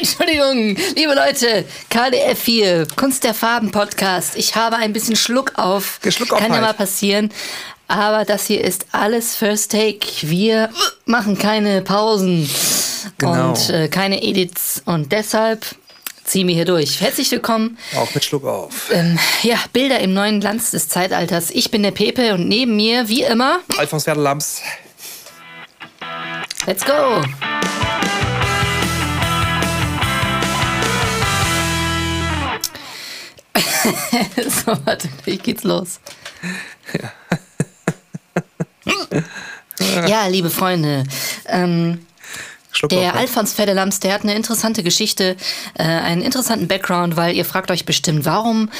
Entschuldigung, liebe Leute, KDF 4, Kunst der Farben Podcast. Ich habe ein bisschen Schluck auf. Schluck auf Kann ja halt. mal passieren. Aber das hier ist alles First Take. Wir machen keine Pausen Genau. und äh, keine Edits. Und deshalb ziehen wir hier durch. Herzlich willkommen. Auch mit Schluck auf. Ähm, ja, Bilder im neuen Glanz des Zeitalters. Ich bin der Pepe und neben mir, wie immer, Alfons Werdelams. let's go. so, warte, wie geht's los? Ja, liebe Freunde, ähm, der? Alfons Feddelams, der hat eine interessante Geschichte, äh, einen interessanten Background, weil ihr fragt euch bestimmt, warum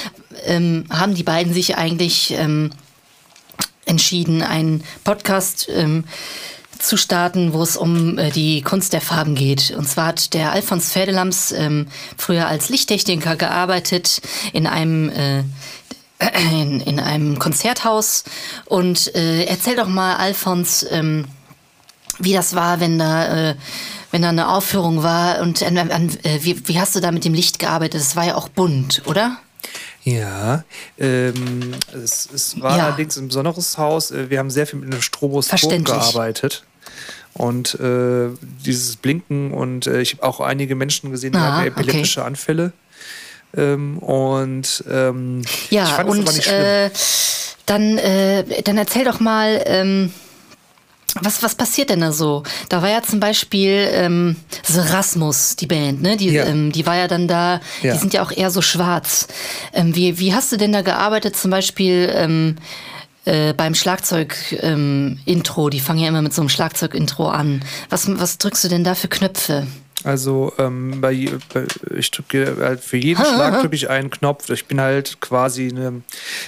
ähm, haben die beiden sich eigentlich ähm, entschieden, einen Podcast ähm, zu starten, wo es um äh, die Kunst der Farben geht. Und zwar hat der Alfons Feddelams ähm, früher als Lichttechniker gearbeitet in einem äh, in, in einem Konzerthaus und äh, erzähl doch mal, Alfons, ähm, wie das war, wenn da, äh, wenn da eine Aufführung war und äh, wie, wie hast du da mit dem Licht gearbeitet? Das war ja auch bunt, oder? Ja, ähm, es, es war Ja. allerdings ein besonderes Haus. Äh, Wir haben sehr viel mit einem Stroboskop gearbeitet. Und äh, dieses Blinken und äh, ich habe auch einige Menschen gesehen, die Ah, hatten epileptische Anfälle. Ähm, und ähm, ich Ja, fand das und aber nicht schlimm. äh, dann, äh, dann erzähl doch mal, ähm, was, was passiert denn da so? Da war ja zum Beispiel ähm, Rasmus, die Band, ne? Die, Ja. ähm, die war ja dann da, Ja. die sind ja auch eher so schwarz. Ähm, wie, wie hast du denn da gearbeitet, zum Beispiel ähm, äh, beim Schlagzeug-Intro? die fangen ja immer mit so einem Schlagzeug-Intro an. Was, was drückst du denn da für Knöpfe? Also ähm, bei, bei, ich drücke halt für jeden Schlag drücke ich einen Knopf. Ich bin halt quasi ne,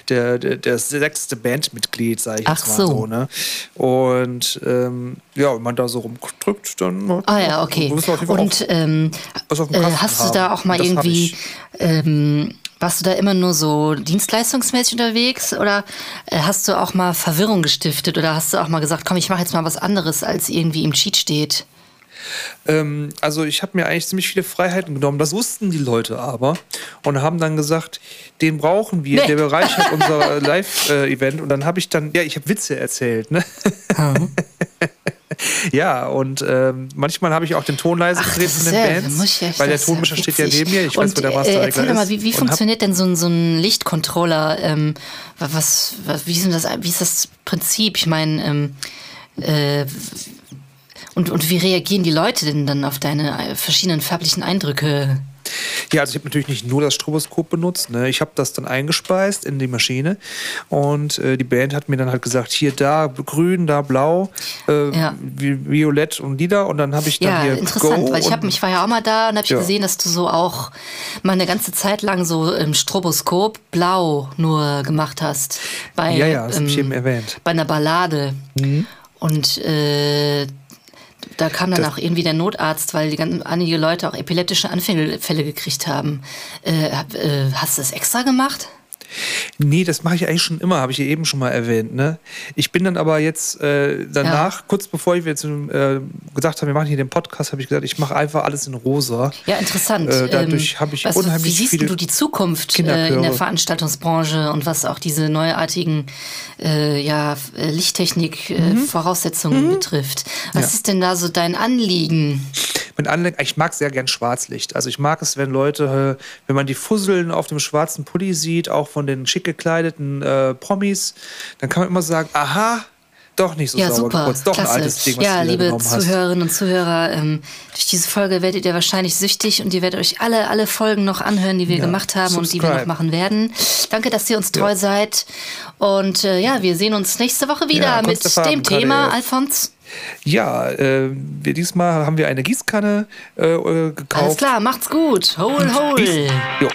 der, der, der sechste Bandmitglied, sage ich Ach jetzt mal so. so. ne? Und ähm, ja, wenn man da so rumdrückt, dann Ah ja, okay. auf Und ähm, auf dem äh, hast du da auch mal Das irgendwie, ähm, warst du da immer nur so dienstleistungsmäßig unterwegs oder äh, hast du auch mal Verwirrung gestiftet oder hast du auch mal gesagt, komm, ich mache jetzt mal was anderes, als irgendwie im Cheat steht? Ähm, also ich habe mir eigentlich ziemlich viele Freiheiten genommen. Das wussten die Leute aber und haben dann gesagt, den brauchen wir, Nee. der bereichert unser Live-Event. Und dann habe ich dann, ja, ich habe Witze erzählt, ne? ja, und ähm, manchmal habe ich auch den Ton leise gedreht von den Bands, ja- weil der Tonmischer steht ja neben mir. Ich Und, weiß, wo der äh, Masterregler Erzähl doch mal, wie, wie funktioniert denn so ein, so ein Lichtcontroller? Ähm, was, was, wie, ist das, wie ist das Prinzip? Ich meine, ähm, äh, und, und wie reagieren die Leute denn dann auf deine äh, verschiedenen farblichen Eindrücke? Ja, also ich habe natürlich nicht nur das Stroboskop benutzt. Ne? Ich habe das dann eingespeist in die Maschine und äh, die Band hat mir dann halt gesagt, hier da grün, da blau, äh, Ja. vi violett und lila und dann habe ich dann Ja, hier interessant, Go weil ich, hab, ich war ja auch mal da und habe ich Ja. gesehen, dass du so auch mal eine ganze Zeit lang so im Stroboskop blau nur gemacht hast. Bei, Ja, ja, das hab ich ähm, eben erwähnt. Bei einer Ballade. Mhm. Und äh, da kam dann Das- auch irgendwie der Notarzt, weil die ganzen, einige Leute auch epileptische Anfälle Fälle gekriegt haben. Äh, äh, hast du das extra gemacht? Nee, das mache ich eigentlich schon immer, habe ich ja eben schon mal erwähnt. Ne? Ich bin dann aber jetzt äh, danach, kurz bevor wir jetzt äh, gesagt haben, wir machen hier den Podcast, habe ich gesagt, ich mache einfach alles in rosa. Ja, interessant. Äh, dadurch Ähm, habe ich was, unheimlich Wie siehst du die Zukunft äh, in der Veranstaltungsbranche und was auch diese neuartigen äh, ja, äh, Lichttechnik-Voraussetzungen betrifft? Was Mhm. Ja. ist denn da so dein Anliegen? Mit Anle ich mag sehr gern Schwarzlicht. Also ich mag es, wenn Leute, äh, wenn man die Fusseln auf dem schwarzen Pulli sieht, auch von den schick gekleideten äh, Promis, dann kann man immer sagen, aha, doch nicht so Ja, sauber super. geputzt, doch Klasse. ein altes Ding, was ja, du liebe. Zuhörerinnen und Zuhörer, ähm, durch diese Folge werdet ihr wahrscheinlich süchtig und ihr werdet euch alle, alle Folgen noch anhören, die wir Ja, gemacht haben und die wir noch subscribe. machen werden. Danke, dass ihr uns treu seid. Und äh, ja, wir sehen uns nächste Woche wieder Ja, mit dem Thema. Alfons. Ja, äh, wir, diesmal haben wir eine Gießkanne äh, gekauft. Alles klar, macht's gut. Hol, hol. Jo.